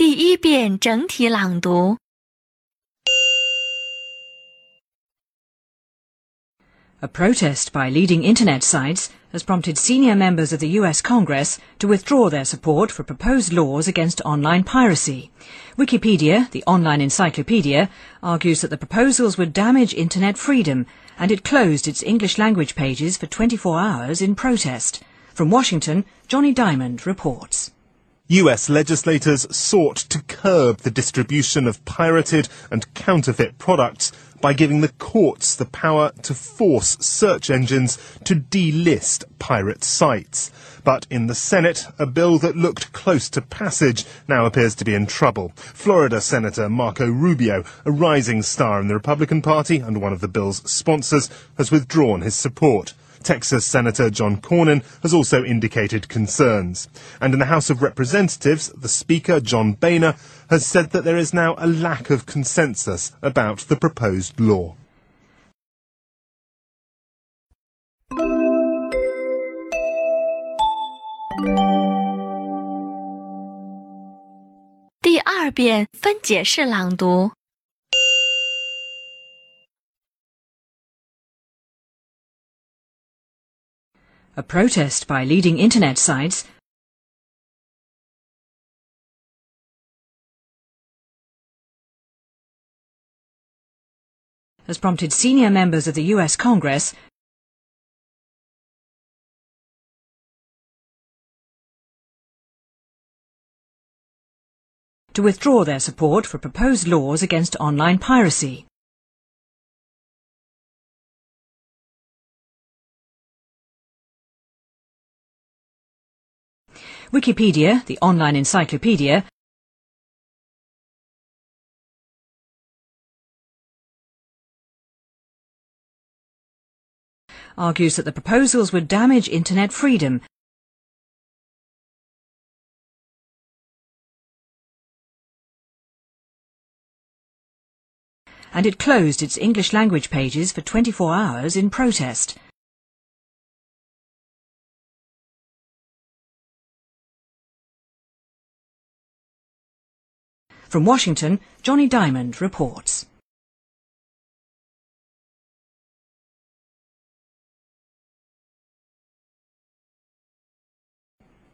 第一遍整体朗读。A protest by leading internet sites has prompted senior members of the US Congress to withdraw their support for proposed laws against online piracy. Wikipedia, the online encyclopedia, argues that the proposals would damage internet freedom and it closed its English language pages for 24 hours in protest. From Washington, Jonny Dymond reports. US legislators sought to curb the distribution of pirated and counterfeit products by giving the courts the power to force search engines to delist pirate sites. But in the Senate, a bill that looked close to passage now appears to be in trouble. Florida Senator Marco Rubio, a rising star in the Republican Party and one of the bill's sponsors, has withdrawn his support. Texas Senator John Cornyn has also indicated concerns. And in the House of Representatives, the Speaker, John Boehner, has said that there is now a lack of consensus about the proposed law. A protest by leading internet sites has prompted senior members of the US Congress to withdraw their support for proposed laws against online piracy. Wikipedia, the online encyclopedia, argues that the proposals would damage internet freedom and it closed its English language pages for 24 hours in protest. From Washington, Jonny Dymond reports.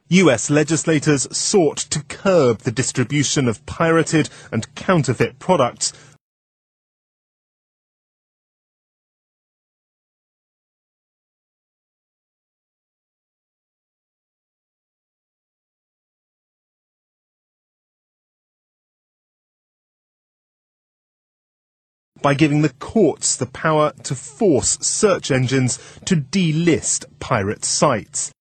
US legislators sought to curb the distribution of pirated and counterfeit products by giving the courts the power to force search engines to delist pirate sites.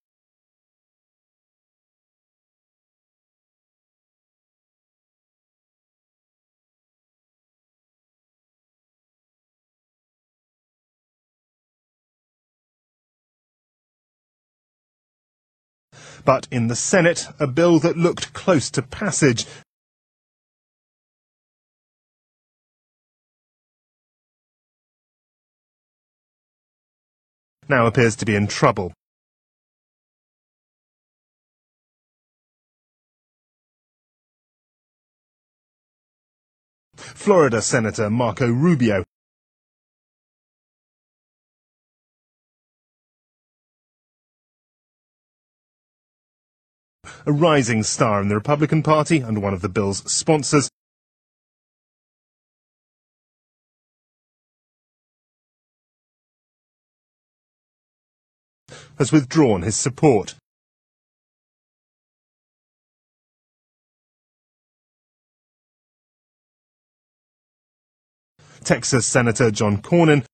But in the Senate, a bill that looked close to passage now appears to be in trouble. Florida Senator Marco Rubio a rising star in the Republican Party and one of the bill's sponsors, has withdrawn his support. Texas Senator John Cornyn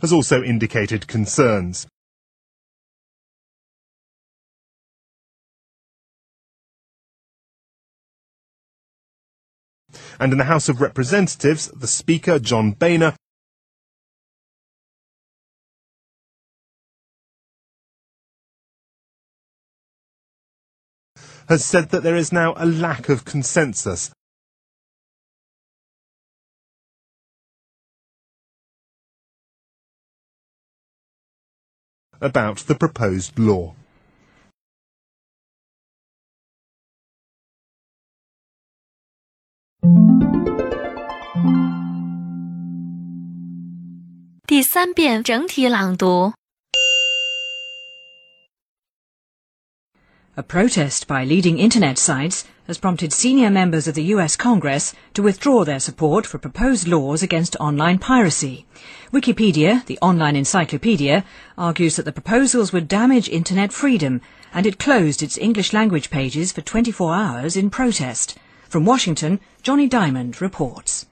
has also indicated concerns. And in the House of Representatives, the Speaker, John Boehner, has said that there is now a lack of consensus about the proposed law. 第三遍整体朗读。 A protest by leading internet sites has prompted senior members of the US Congress to withdraw their support for proposed laws against online piracy. Wikipedia, the online encyclopedia, argues that the proposals would damage internet freedom and it closed its English language pages for 24 hours in protest. From Washington, Jonny Dymond reports.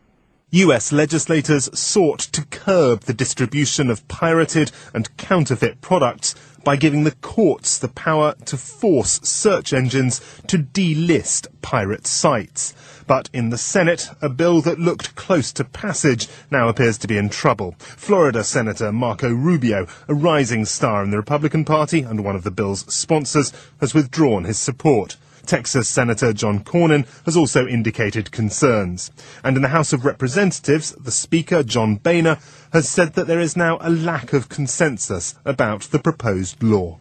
US legislators sought to curb the distribution of pirated and counterfeit products by giving the courts the power to force search engines to delist pirate sites. But in the Senate, a bill that looked close to passage now appears to be in trouble. Florida Senator Marco Rubio, a rising star in the Republican Party and one of the bill's sponsors, has withdrawn his support. Texas Senator John Cornyn has also indicated concerns. And in the House of Representatives, the Speaker, John Boehner, has said that there is now a lack of consensus about the proposed law.